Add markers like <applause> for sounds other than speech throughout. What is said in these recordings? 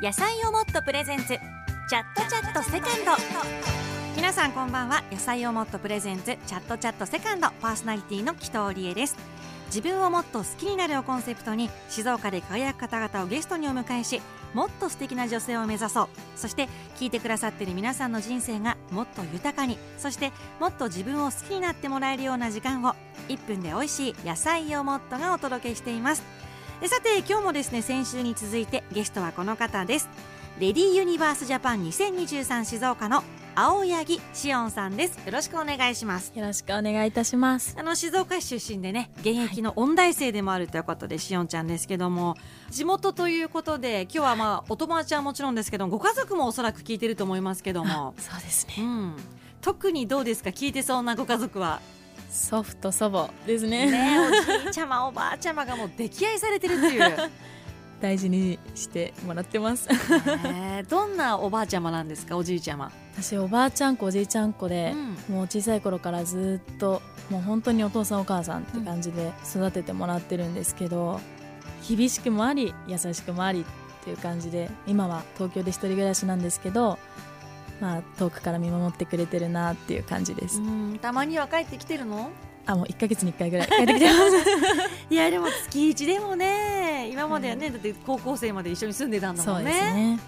野菜をもっとプレゼンツ。チャットチャットセカンド。皆さんこんばんは。野菜をもっとプレゼンツ。チャットチャットセカンド。パーソナリティの紀藤理恵です。自分をもっと好きになるをコンセプトに静岡で輝く方々をゲストにお迎えしもっと素敵な女性を目指そう。そして聞いてくださっている皆さんの人生がもっと豊かにそしてもっと自分を好きになってもらえるような時間を1分で美味しい野菜をもっとがお届けしています。さて今日もですね先週に続いてゲストはこの方です。レディーユニバースジャパン2023静岡の青柳しおんさんです。よろしくお願いします。よろしくお願いいたします。あの静岡市出身でね現役の音大生でもあるということで、しおんちゃんですけども地元ということで今日はまあお友達はもちろんですけどご家族もおそらく聞いてると思いますけども。<laughs> そうですね。うん、特にどうですか？聞いてそうなご家族は祖父と祖母ですね。ねおじいちゃまおばあちゃまがもう溺愛されてるっていう、<laughs> 大事にしてもらってます。ねどんなおばあちゃまなんですかおじいちゃま、私おばあちゃん子おじいちゃん子でう、ん。もう小さい頃からずっともう本当にお父さんお母さんって感じで育ててもらってるんですけど、厳しくもあり優しくもありっていう感じで今は東京で一人暮らしなんですけどまあ遠くから見守ってくれてるなっていう感じです、うんたまには帰ってきてるの？あもう1ヶ月に1回ぐらい帰ってきてます。いやでも月一でもね今まではね、だって高校生まで一緒に住んでたんだそうんでもね。すね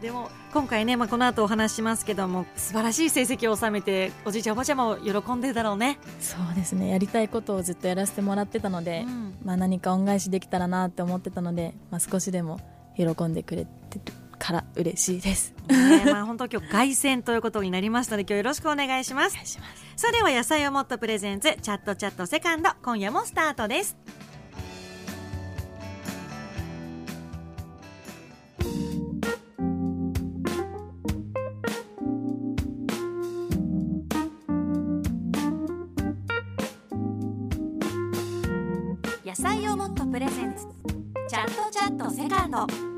でも今回ね、まあ、この後お話ししますけども素晴らしい成績を収めておじいちゃんおばあちゃまも喜んでるだろうね、そうですね。やりたいことをずっとやらせてもらってたので、うん。まあ、何か恩返しできたらなって思ってたので、まあ、少しでも喜んでくれてるから嬉しいです。ねまあ本当今日凱旋ということになりましたので今日よろしくお願いします。お願いします。それでは野菜をもっとプレゼンツチャットチャットセカンド今夜もスタートです。野菜をもっとプレゼンツチャットチャットセカンド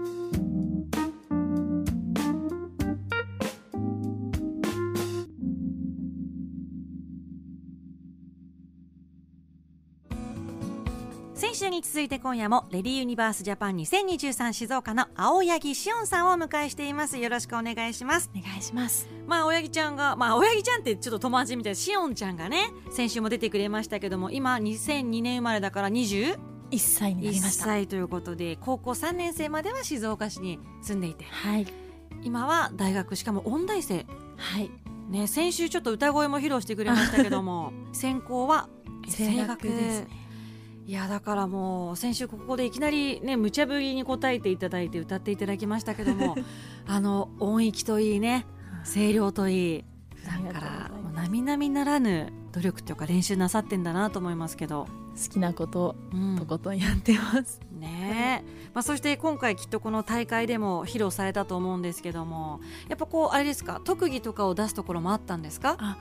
に続いて今夜もレディーユニバースジャパン2023静岡の青柳しおんさんをお迎えしています。よろしくお願いします。お願いします。まあ青柳ちゃんがまあ青柳ちゃんってちょっと友達みたいなしおんちゃんがね先週も出てくれましたけども今2002年生まれだから21 1歳になりました。歳ということで高校3年生までは静岡市に住んでいて。はい。今は大学しかも音大生。はい。ね先週ちょっと歌声も披露してくれましたけども <laughs> 専攻は声楽ですねいやだからもう先週ここでいきなりね無茶ぶりに答えていただいて歌っていただきましたけども <laughs> あの音域といいね声量といい普段から並々ならぬ努力というか練習なさってんだなと思いますけど、好きなことをうん。とことんやってます、ね。え、まあ、そして今回きっとこの大会でも披露されたと思うんですけどもやっぱこうあれですか特技とかを出すところもあったんですか？あ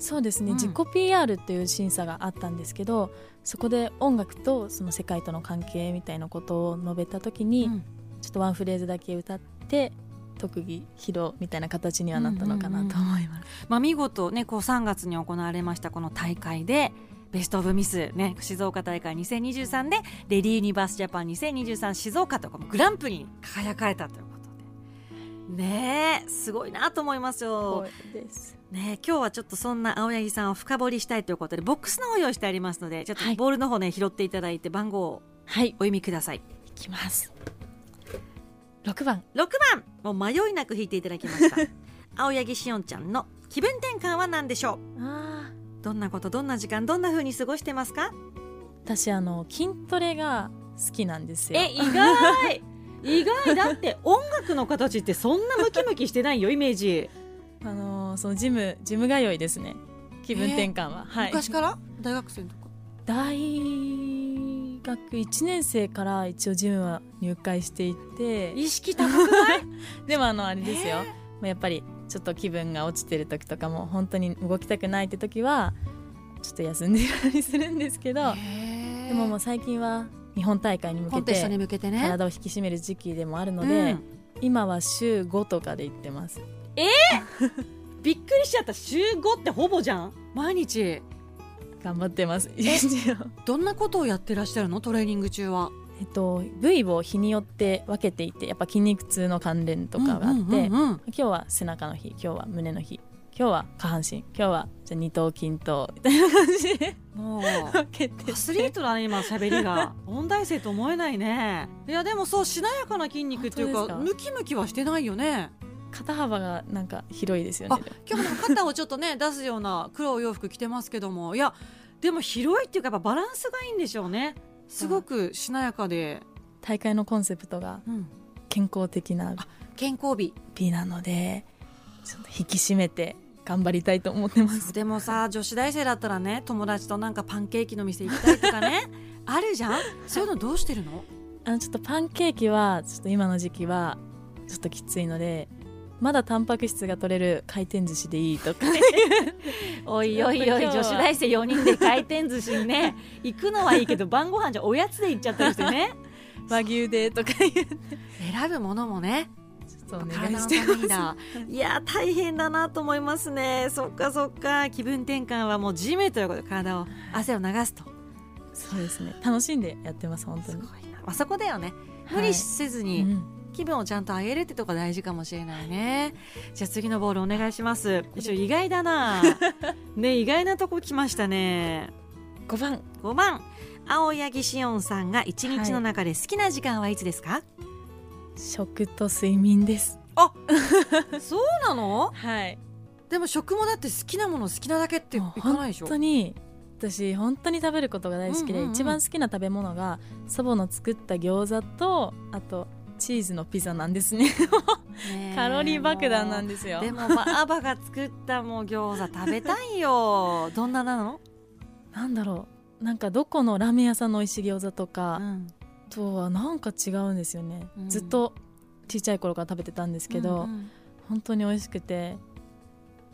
そうですね、うん。自己 PR っていう審査があったんですけどそこで音楽とその世界との関係みたいなことを述べた時に、うん。ちょっとワンフレーズだけ歌って特技披露みたいな形にはなったのかなと。思います、まあ、見事ねこう3月に行われましたこの大会でベスト・オブ・ミス、ね、静岡大会2023でレディー・ユニバース・ジャパン2023静岡とかもグランプリに輝かれたというねえすごいなと思いますよ。ねえ今日はちょっとそんな青柳さんを深掘りしたいということでボックスの方を用意してありますのでちょっとはい。ボールの方ね拾っていただいて番号をはい。お読みください。いきます。6番。6番。もう迷いなく引いていただきました。<laughs> 青柳しおんちゃんの気分転換は何でしょう？あどんなことどんな時間どんな風に過ごしてますか？私あの筋トレが好きなんですよ。え意外 <laughs> 意外だって音楽の形ってそんなムキムキしてないよイメージ、あのそのジムジム通いですね。気分転換は、はい。昔から？大学生のとか大学1年生から一応ジムは入会していて。意識高くない？<laughs> でもあのあれですよ、まあやっぱりちょっと気分が落ちてる時とかも本当に動きたくないって時はちょっと休んでたりするんですけどでももう最近は日本大会に向けて向けてね。体を引き締める時期でもあるので、うん。今は週5とかで行ってます。<laughs> びっくりしちゃった。週5ってほぼじゃん？毎日。頑張ってます。どんなことをやってらっしゃるの？トレーニング中は。えっと、部位を日によって分けていてやっぱ筋肉痛の関連とかがあって、今日は背中の日今日は胸の日今日は下半身。今日はじゃあ二頭筋頭みたいな感じで。もうアスリートだね今喋りが。音大生と思えないね。いやでもそうしなやかな筋肉っていうかムキムキはしてないよね。肩幅がなんか広いですよあね今日も肩をちょっとね出すような黒い洋服着てますけども。いやでも広いっていうかやっぱバランスがいいんでしょうね。すごくしなやかで、大会のコンセプトがうん、健康的な健康美。美なのでちょっと引き締めて頑張りたいと思ってます。でもさ女子大生だったらね友達となんかパンケーキの店行きたいとかね <laughs> あるじゃん？そういうのどうしてるの？あのちょっとパンケーキはちょっと今の時期はちょっときついのでまだタンパク質が取れる回転寿司でいいとか。<laughs> おいおいおい女子大生4人で回転寿司にね。行くのはいいけど晩ご飯じゃおやつで行っちゃったりしてね。<laughs> 和牛でとか選ぶものもねちょっとお願体のためにだいや大変だなと思いますね。そっかそっか。気分転換はもうジムということで体を汗を流すと。そうですね。楽しんでやってます本当に。まあ、そこだよね。無理せずに、うん。気分をちゃんと上げるってとこ大事かもしれないね。じゃあ次のボールお願いします。ちょ意外だな。<laughs> ね意外なとこ来ましたね。5番。5番。青柳しおんさんが一日の中で好きな時間はいつですか、食と睡眠です。そうなの？はい。でも食もだって好きなもの好きなだけっていかないでしょ？本当に私本当に食べることが大好きで、うんうんうん。一番好きな食べ物が祖母の作った餃子とあとチーズのピザなんですね。カロリー爆弾なんですよ。でもまあアバが作ったもう餃子食べたいよ。どんななの、なんだろう。なんかどこのラーメン屋さんの美味しい餃子とか、ん、とはなんか違うんですよね、うん。ずっとちっちゃい頃から食べてたんですけど、うんうん。本当に美味しくて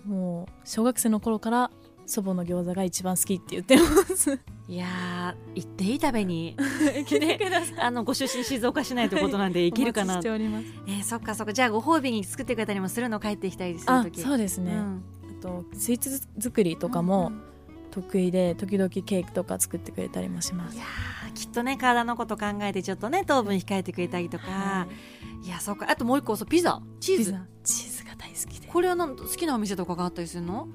もう小学生の頃から祖母の餃子が一番好きって言ってます。いやー行っていい食べに。<laughs> あのご出身静岡市内ということなんで <laughs> 行けるかおな待ちしております。えー、そっかそっか。じゃあご褒美に作ってくれたりもするの？帰ってきたりするあ時そうですね、うん。あとスイーツ作りとかも得意で時々ケーキとか作ってくれたりもします。いやーきっとね体のこと考えてちょっとね糖分控えてくれたりとか、、はい。やそっか。あともう一個そうピザ。チーズ。チーズが大好きで。これはなん好きなお店とかがあったりするの？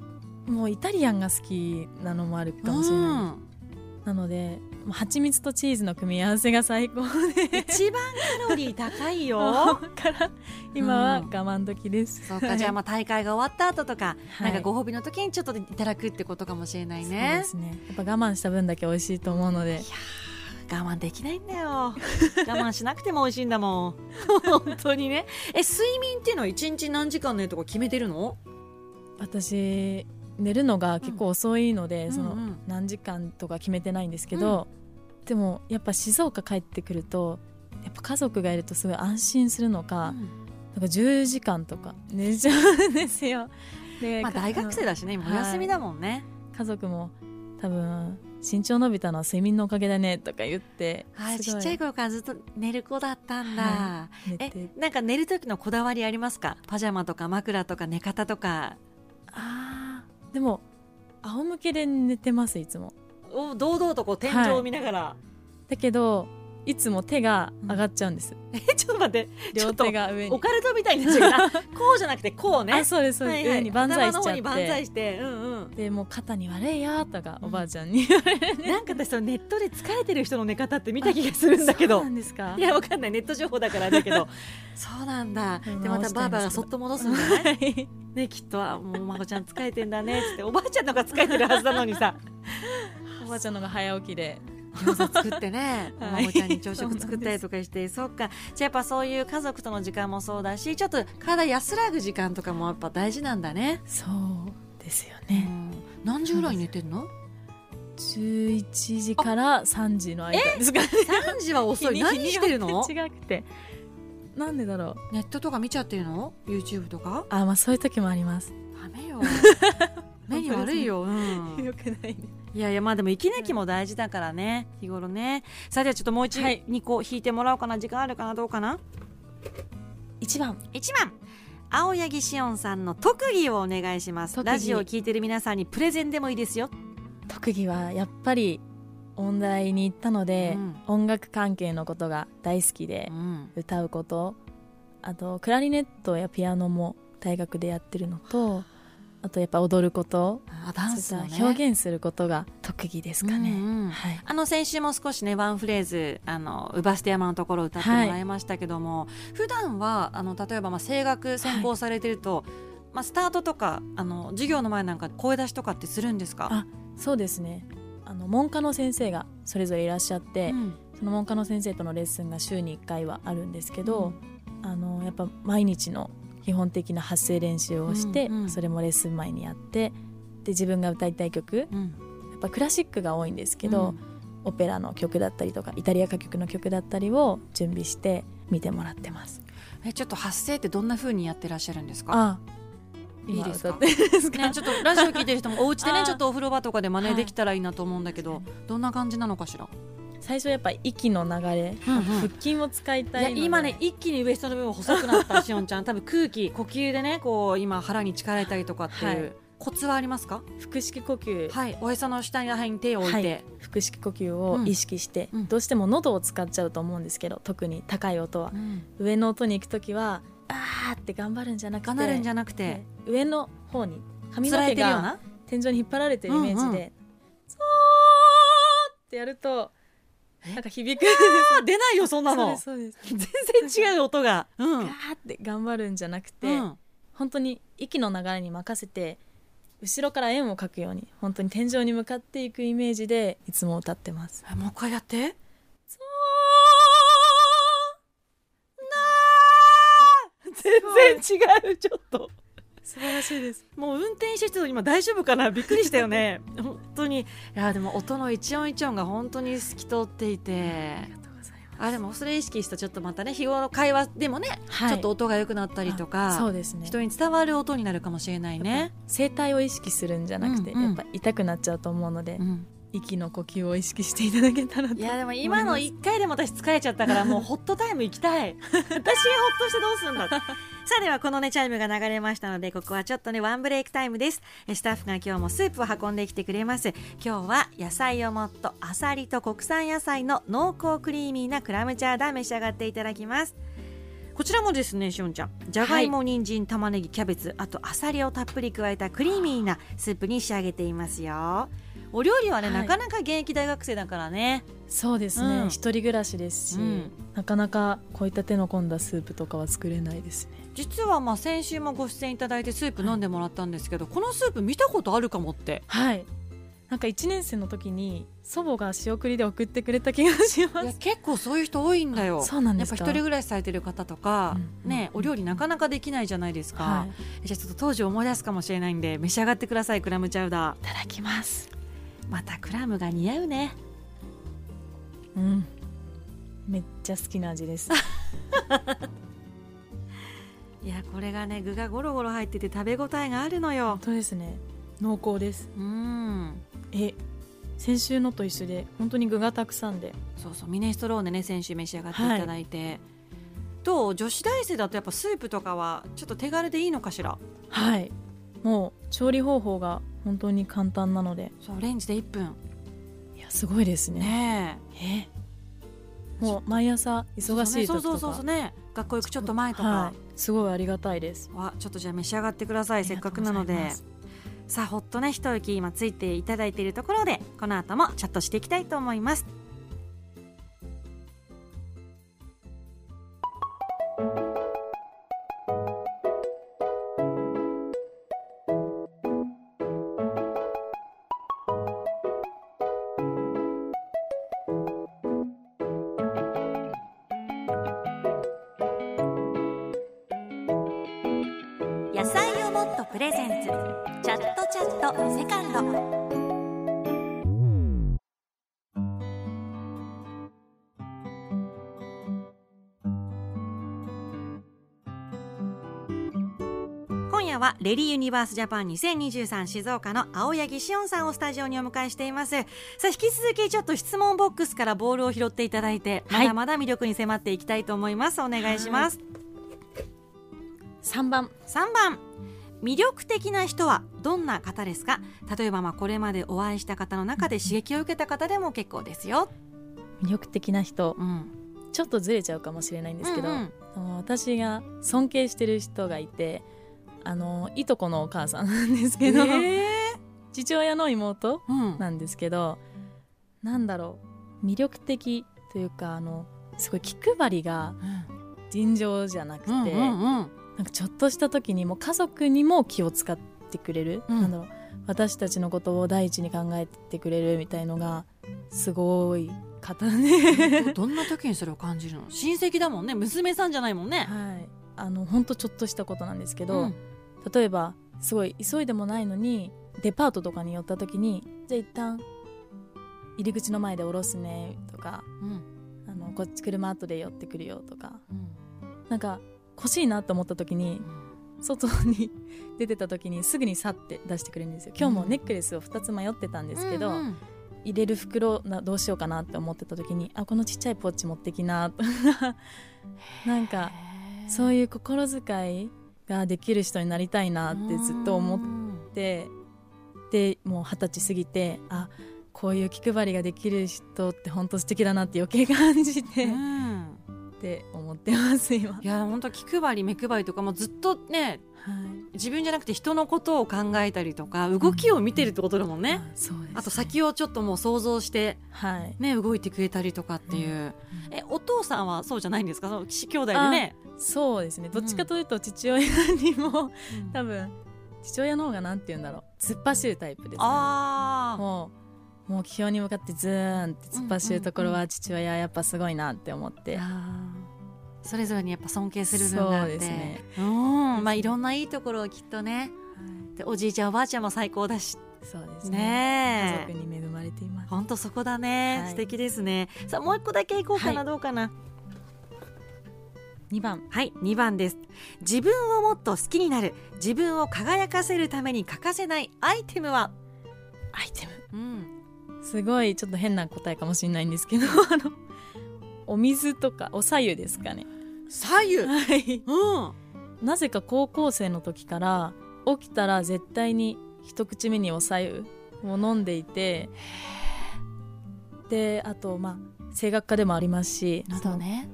もうイタリアンが好きなのもあるかもしれない、うん。なので蜂蜜とチーズの組み合わせが最高で。一番カロリー高いよ。から今は我慢時です、そうかじゃあまあ大会が終わった後とか、はい。なんかご褒美の時にちょっといただくってことかもしれないそうねですね。やっぱ我慢した分だけ美味しいと思うので。我慢できないんだよ。<laughs> 我慢しなくても美味しいんだもん。本当にね。え睡眠っていうのは一日何時間寝るとか決めてるの？私寝るのが結構遅いので、そのうんうん。何時間とか決めてないんですけど、でもやっぱ静岡帰ってくるとやっぱ家族がいるとすごい安心するのか、なんか10時間とか寝ちゃうんですよ。でまあ大学生だしね今お休みだもんね、家族も多分身長伸びたのは睡眠のおかげだねとか言ってはい、すごちっちゃい頃からずっと寝る子だったんだ、は寝えてなんか寝る時のこだわりありますか？パジャマとか枕とか寝方とか。あーでも仰向けで寝てますいつも。お堂々とこう天井を見ながら、だけどいつも手が上がっちゃうんです、<laughs> えちょっと待って。両手が上に。オカルトみたいになっちゃうからこうじゃなくてこうね。あそうですそうです、はいはい。上に万歳しちゃ頭の方にっ万歳てしてうんうん。でもう肩に悪いよとか、うんおばあちゃんに。<laughs> なんか私そのネットで疲れてる人の寝方って見た気がするんだけど。そうなんですか？いやわかんない。ネット情報だからだけど。<laughs> そうなんだ。うん。でまたバーバーがそっと戻すんじゃねきっとあもうまこちゃん疲れてんだねって。おばあちゃんのが疲れてるはずなのにさ。おばあちゃんのが早起きで餃子作ってね、お <laughs> はい。孫ちゃんに朝食作ったりとかして、そっか、じゃあやっぱそういう家族との時間もそうだし、ちょっと体安らぐ時間とかもやっぱ大事なんだね。そうですようね、ん。何時ぐらいに寝てんの？11時から3時の間ですかね ?3 時は遅い。<laughs> 何してるの？違くて。なんでだろう。ネットとか見ちゃってるの ?YouTube とか？あまあそういう時もあります。ダメよ。<laughs> 目に悪いよ。うん。よくないねいやいや、まあでも息抜きも大事だからね、日頃ね。さあ、じゃあちょっともう一、はい。二個引いてもらおうかな。時間あるかな？どうかな？1番。1番。青柳しおんさんの特技をお願いします。ラジオを聞いてる皆さんにプレゼンでもいいですよ。特技はやっぱり音大に行ったので、うん。音楽関係のことが大好きでう、ん。歌うことあとクラリネットやピアノも大学でやってるのとあとやっぱ踊ること。あダンスのね。表現することが特技ですかね、うんうんはい、あの先週も少しねワンフレーズあのウバステ山のところを歌ってもらいましたけども、普段はあの例えばまあ声楽専攻されてると、まあスタートとかあの授業の前なんか声出しとかってするんですか？あそうですね。あの文科の先生がそれぞれいらっしゃって、うん。その文科の先生とのレッスンが週に1回はあるんですけど、あのやっぱ毎日の基本的な発声練習をして、うんうん。それもレッスン前にやってで自分が歌いたい曲やうん。っぱクラシックが多いんですけど、うん。オペラの曲だったりとかイタリア歌曲の曲だったりを準備して見てもらってます。えちょっと発声ってどんな風にやってらっしゃるんですか？あいいですか？ですか、ね、ちょっとラジオ聞いてる人も <laughs> お家でねちょっとお風呂場とかで真似はいできたらいいなと思うんだけど、確どんな感じなのかしら？最初やっぱ息の流れ、うんうん。腹筋を使いたい今ね一気にウエストの部分細くなったしおんちゃん多分空気呼吸でねこう今腹に力入れたりとかっていう、はい。コツはありますか？腹式呼吸、はい。おへその下に手を置いて、はい。腹式呼吸を意識して、うん。うん。どうしても喉を使っちゃうと思うんですけど特に高い音は。うん。上の音に行く時はあーって頑張るんじゃなくてがなるんじゃなくはて。い上の方に髪の毛が天井に引っ張られてるイメージで、うんうん。そうってやるとえなんか響く。出ないよそんなの。全然違う音が。うん。ガーって頑張るんじゃなくて、うん。本当に息の流れに任せて後ろから円を描くように本当に天井に向かっていくイメージでいつも歌ってます。えもう一回やって。全然違うちょっと素晴らしいです。もう運転してる人今大丈夫かな？びっくりしたよね。<laughs> 本当に。いやでも音の一音一音が本当に透き通っていて。ありがとうございます。あでもそれ意識したちょっとまたね日頃の会話でもね、はい。ちょっと音が良くなったりとあかそうですね。人に伝わる音になるかもしれないね、声帯を意識するんじゃなくて、うんうん。やっぱ痛くなっちゃうと思うので、うん息の呼吸を意識していただけたらといやでも今の1回でも私疲れちゃったからもうホットタイム行きたい。<laughs> 私がホッとしてどうすんだ。さあではこのねチャイムが流れましたのでここはちょっとねワンブレイクタイムです。えスタッフが今日もスープを運んできてくれます。今日は野菜をもっとあさりと国産野菜の濃厚クリーミーなクラムチャウダー召し上がっていただきます。こちらもですねしおんちゃん。じゃがいも、人参玉ねぎキャベツあとあさりをたっぷり加えたクリーミーなスープに仕上げていますよお料理はね、はい。なかなか現役大学生だからね。そうですね、うん。一人暮らしですし、うん。なかなかこういった手の込んだスープとかは作れないですね。実はまあ先週もご出演いただいてスープ飲んでもらったんですけど、このスープ見たことあるかもって。はい。なんか1年生の時に祖母が仕送りで送ってくれた気がします。結構そういう人多いんだよ。そうなんやっぱ一人暮らしされてる方とか、うんねお料理なかなかできないじゃないですか、はい。じゃあちょっと当時思い出すかもしれないんで召し上がってくださいクラムチャウダいただきます。ーまたクラムが似合うね。うん。めっちゃ好きな味です。<laughs> いやこれがね具がゴロゴロ入ってて食べ応えがあるのよ。本当ですね。濃厚です。うん。え先週のと一緒で本当に具がたくさんで。そうそうミネストローネね先週召し上がっていただいて、どう女子大生だとやっぱスープとかはちょっと手軽でいいのかしら？はいもう調理方法が本当に簡単なので。そうレンジで1分。いやすごいですね。ねえ。もう毎朝え忙しい時とか？そうそうそうそうね。学校行くちょっと前とか。はい、すごいありがたいです。はちょっとじゃあ召し上がってくださいせっかくなので。さあほっとね一息今ついていただいているところでこの後もチャットしていきたいと思います野菜をもっとプレゼンツ。チャットチャットセカンド。今夜はレディユニバースジャパン2023静岡の青柳しおんさんをスタジオにお迎えしています。さあ引き続きちょっと質問ボックスからボールを拾っていただいてまはい。だまだ魅力に迫っていきたいと思います。お願いします、3番。3番。魅力的な人はどんな方ですか？例えばまあこれまでお会いした方の中で刺激を受けた方でも結構ですよ、魅力的な人。うん、ちょっとずれちゃうかもしれないんですけど、うんうん。私が尊敬してる人がいてあのいとこのお母さんなんですけど、え父親の妹ーうん。なんですけどなんだろう。魅力的というかあのすごい気配りが尋常じゃなくて、うんうんうんなんかちょっとした時にもう家族にも気を使ってくれる、うん。なんだろう私たちのことを第一に考えてくれるみたいのがすごい方で、どんな時にそれを感じるの？親戚だもんね。娘さんじゃないもんね、はい、あの本当ちょっとしたことなんですけど、うん。例えばすごい急いでもないのにデパートとかに寄った時にじゃあ一旦入り口の前で降ろすねとかうん。あのこっち車後で寄ってくるよとか。うん。なんか欲しいなと思った時に外に出てた時にすぐにさって出してくれるんですよ。今日もネックレスを2つ迷ってたんですけど、うんうん。入れる袋などうしようかなって思ってた時にあこのちっちゃいポッチ持ってきなと。か <laughs> なんかそういう心遣いができる人になりたいなってずっと思ってでもう二十歳過ぎてあこういう気配りができる人って本当素敵だなって余計感じて、っうんて思ってます今、はいや本当気配り目配りとかもずっとねい、自分じゃなくて人のことを考えたりとか動きを見てるってことだもんね、あそうです。ねあと先をちょっともう想像してはい。ね動いてくれたりとかっていう、えお父さんはそうじゃないんですか？その岸兄弟でね、そうですね。どっちかというと父親にも多分父親の方がなんて言うんだろう。突っ走るタイプです、ね、ああもうもう気温に向かってズーンって突っ走るところは父親やっぱすごいなって思って、それぞれにやっぱ尊敬する部分があって。そうですね。うん。まあいろんないいところをきっとねでおじいちゃんおばあちゃんも最高だし。そうですね。家族に恵まれています。本当そこだね、はい。素敵ですね。さあもう一個だけいこうかな、はい。どうかな。2番。はい2番です。自分をもっと好きになる。自分を輝かせるために欠かせないアイテムは？アイテム。うんすごいちょっと変な答えかもしれないんですけど <laughs> あのお水とかお白湯ですかね。左右はい。うん。なぜか高校生の時から起きたら絶対に一口目にお白湯を飲んでいてであとまあ声楽家でもありますしね。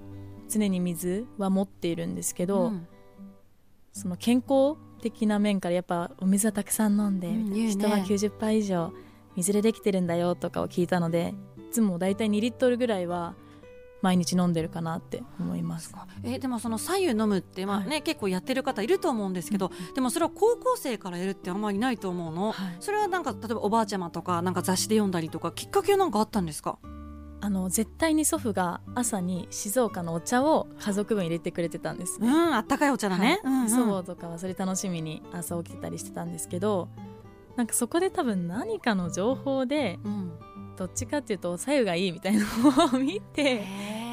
常に水は持っているんですけど、うん。その健康的な面からやっぱお水はたくさん飲んで、うん人は90%以上水でできてるんだよとかを聞いたのでいつも大体2リットルぐらいは毎日飲んでるかなって思います。えでもその左右飲むって、まあねは結構やってる方いると思うんですけど、でもそれは高校生からやるってあんまりないと思うの、はい。それはなんか例えばおばあちゃまとかなんか雑誌で読んだりとかきっかけはなんかあったんですか？あの絶対に祖父が朝に静岡のお茶を家族分入れてくれてたんですね、うんあったかいお茶だね、はい。うんうん。祖母とかはそれ楽しみに朝起きてたりしてたんですけどなんかそこで多分何かの情報でうん。どっちかっていうとお白湯がいいみたいなのを見て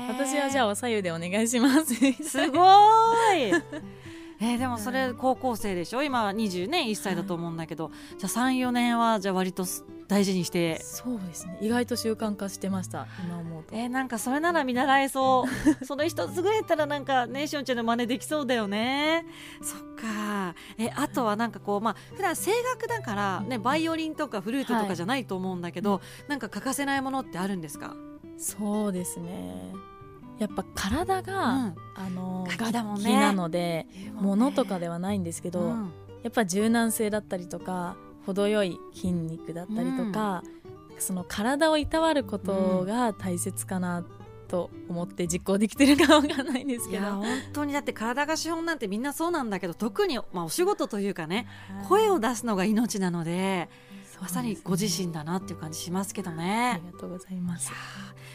私はじゃああお白湯でお願いしますすごーい。<laughs> えーでもそれ高校生でしょ？今20ね1歳だと思うんだけど、じゃあ34年はじゃあ割とす大事にして。そうですね。意外と習慣化してました。今思うと。えーなんかそれなら見習えそう。<laughs> その一つぐらいやったらなんかねしおんちゃんの真似できそうだよね。そっか。えあとはなんかこうまあ普段声楽だからねバイオリンとかフルートとかじゃないと思うんだけど、なんか欠かせないものってあるんですか、そうですね。やっぱ体が、うん。あの楽器だもんね。楽器なので物とかではないんですけど、うん。やっぱ柔軟性だったりとか程よい筋肉だったりとか、その体をいたわることが大切かなと思って実行できてるかわかんないんですけど、本当にだって体が資本なんてみんなそうなんだけど特に、まあ、お仕事というかねはい声を出すのが命なのでまさにご自身だなっていう感じしますけどあねり。がとうございます。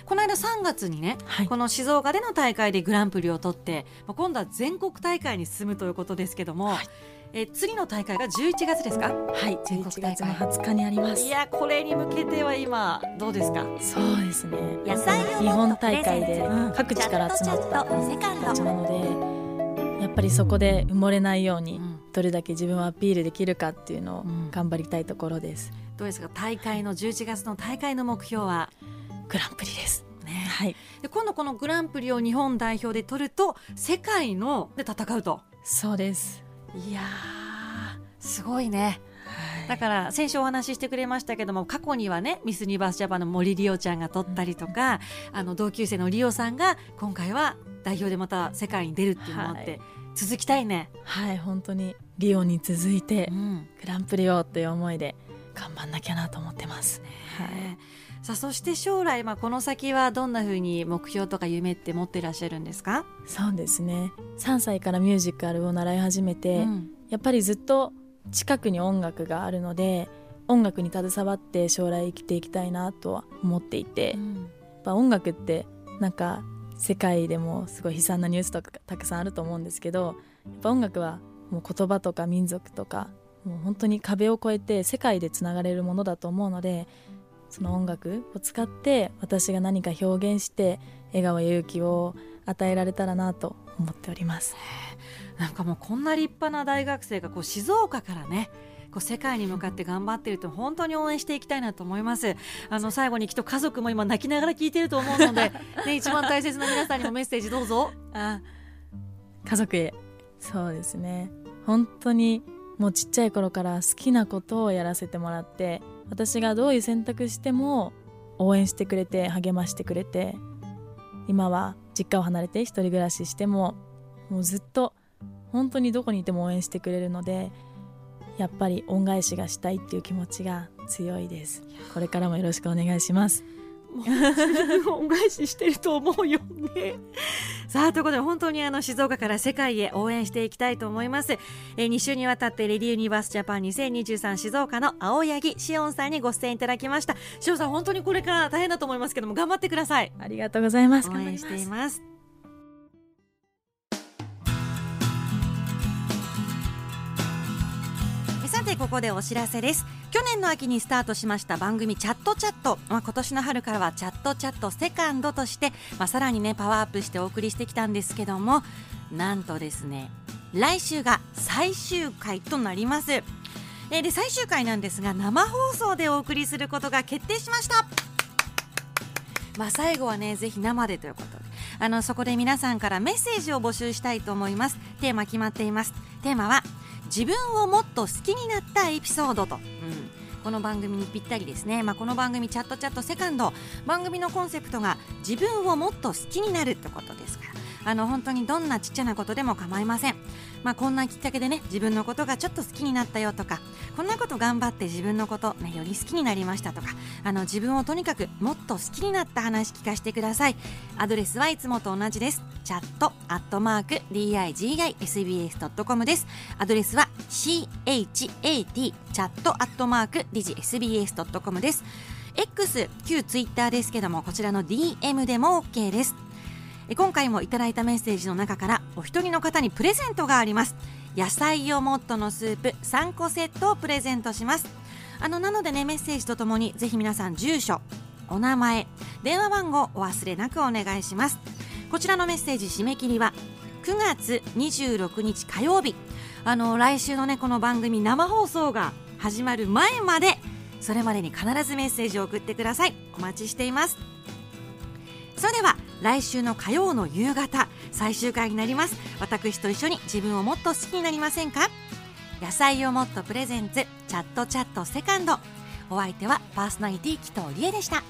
この間3月にね、はい。この静岡での大会でグランプリを取って、まあ、今度は全国大会に進むということですけども、はいえ次の大会が11月ですか？はい、11全国大会。月の20日にあります。いやこれに向けては今どうですか？そうですね。野菜を日本大会でうん各地から集まった人たちなので、やっぱりそこで埋もれないように、うん。どれだけ自分をアピールできるかっていうのをうん。頑張りたいところです。どうですか？大会の11月の大会の目標は、グランプリです。ね、はい、で今度このグランプリを日本代表で取ると世界ので戦うと。そうです。いやーすごいね。だから先週お話ししてくれましたけども過去にはねミス・ユニバース・ジャパンの森リオちゃんが取ったりとか、うん、あの同級生のリオさんが今回は代表でまた世界に出るっていうのもあって、はい、続きたいね。はい本当にリオに続いて、うん、グランプリをという思いで頑張んなきゃなと思ってます、ね、はいさあそして将来、まあ、この先はどんなふうに目標とか夢って持ってらっしゃるんですか？そうですね。3歳からミュージカルを習い始めて、うん、やっぱりずっと近くに音楽があるので音楽に携わって将来生きていきたいなとは思っていて、うん、やっぱ音楽ってなんか世界でもすごい悲惨なニュースとかたくさんあると思うんですけどやっぱ音楽はもう言葉とか民族とかもう本当に壁を越えて世界でつながれるものだと思うのでその音楽を使って私が何か表現して笑顔や勇気を与えられたらなと思っております。なんかもうこんな立派な大学生がこう静岡からねこう世界に向かって頑張っていると本当に応援していきたいなと思います。あの最後にきっと家族も今泣きながら聞いていると思うので、<laughs> ね、一番大切な皆さんにもメッセージどうぞ。あ家族へ。そうですね。本当にもうちっちゃい頃から好きなことをやらせてもらって私がどういう選択しても応援してくれて励ましてくれて今は実家を離れて一人暮らししてももうずっと本当にどこにいても応援してくれるのでやっぱり恩返しがしたいっていう気持ちが強いです。これからもよろしくお願いします。もう恩返ししてると思うよね。<laughs> さあということで本当にあの静岡から世界へ応援していきたいと思います。えー、2週にわたってレディユニバースジャパン2023静岡の青柳しおんさんにご出演いただきました。しおんさん本当にこれから大変だと思いますけども頑張ってください。ありがとうございます。応援しています。てここでお知らせです。去年の秋にスタートしました番組チャットチャット、まあ、今年の春からはチャットチャットセカンドとして、まあ、さらにねパワーアップしてお送りしてきたんですけどもなんとですね来週が最終回となります。えで最終回なんですが生放送でお送りすることが決定しました。まあ最後はねぜひ生でということであのそこで皆さんからメッセージを募集したいと思います。テーマ決まっています。テーマは自分をもっと好きになったエピソードと、うん、この番組にぴったりですね、まあ、この番組チャットチャットセカンド。番組のコンセプトが自分をもっと好きになるってことですから。あの本当にどんなちっちゃなことでも構いません。まあ、こんなきっかけでね自分のことがちょっと好きになったよとかこんなこと頑張って自分のこと、ね、より好きになりましたとかあの自分をとにかくもっと好きになった話聞かせてください。アドレスはいつもと同じです。チャットアットマーク digisbs.com です。アドレスは CHAT チャットアットマーク digisbs.com です。X 旧ツイッターですけどもこちらの DM でも OK です。今回もいただいたメッセージの中からお一人の方にプレゼントがあります。野菜をモットのスープ3個セットをプレゼントします。あのなのでねメッセージとともにぜひ皆さん住所お名前電話番号お忘れなくお願いします。こちらのメッセージ締め切りは9月26日火曜日。あの来週のねこの番組生放送が始まる前までそれまでに必ずメッセージを送ってください。お待ちしています。それでは来週の火曜の夕方最終回になります。私と一緒に自分をもっと好きになりませんか？野菜をもっとプレゼンツチャットチャットセカンド。お相手はパーソナリティ紀藤理恵でした。